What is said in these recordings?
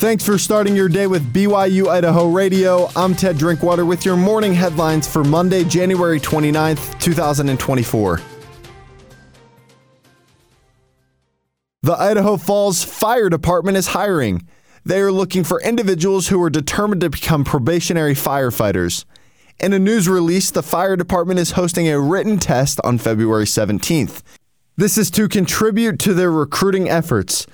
Thanks for starting your day with BYU Idaho Radio. I'm Ted Drinkwater with your morning headlines for Monday, January 29th, 2024. The Idaho Falls Fire Department is hiring. They are looking for individuals who are determined to become probationary firefighters. In a news release, the fire department is hosting a written test on February 17th. This is to contribute to their recruiting efforts.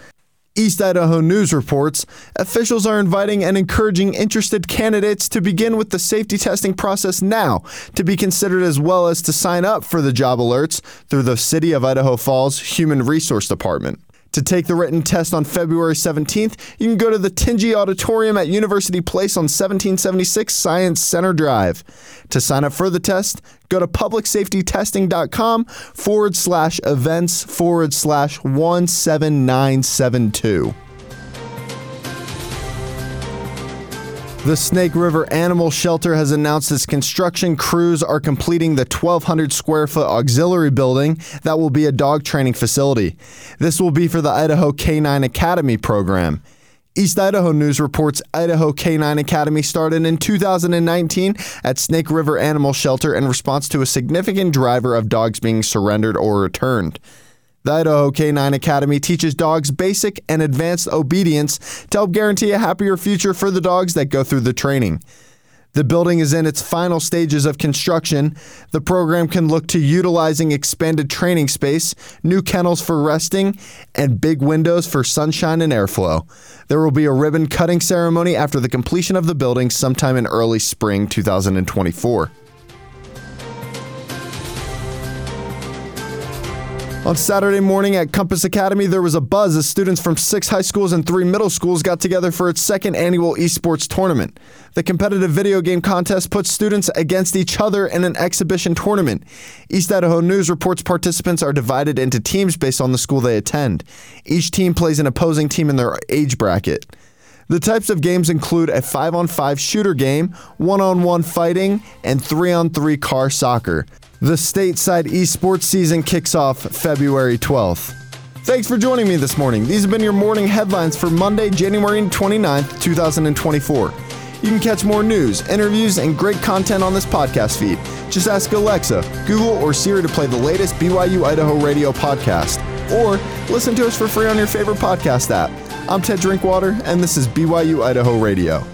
East Idaho News reports officials are inviting and encouraging interested candidates to begin with the safety testing process now to be considered as well as to sign up for the job alerts through the City of Idaho Falls Human Resource Department. To take the written test on February 17th, you can go to the Tingey Auditorium at University Place on 1776 Science Center Drive. To sign up for the test, go to publicsafetytesting.com forward slash events forward slash 17972. The Snake River Animal Shelter has announced its construction crews are completing the 1,200 square foot auxiliary building that will be a dog training facility. This will be for the Idaho Canine Academy program. East Idaho News reports Idaho Canine Academy started in 2019 at Snake River Animal Shelter in response to a significant driver of dogs being surrendered or returned. The Idaho Canine Academy teaches dogs basic and advanced obedience to help guarantee a happier future for the dogs that go through the training. The building is in its final stages of construction. The program can look to utilizing expanded training space, new kennels for resting, and big windows for sunshine and airflow. There will be a ribbon cutting ceremony after the completion of the building sometime in early spring 2024. On Saturday morning at Compass Academy, there was a buzz as students from six high schools and three middle schools got together for its second annual esports tournament. The competitive video game contest puts students against each other in an exhibition tournament. East Idaho News reports participants are divided into teams based on the school they attend. Each team plays an opposing team in their age bracket. The types of games include a 5 on 5 shooter game, 1 on 1 fighting, and 3 on 3 car soccer. The stateside esports season kicks off February 12th. Thanks for joining me this morning. These have been your morning headlines for Monday, January 29th, 2024. You can catch more news, interviews, and great content on this podcast feed. Just ask Alexa, Google, or Siri to play the latest BYU Idaho radio podcast, or listen to us for free on your favorite podcast app. I'm Ted Drinkwater, and this is BYU Idaho Radio.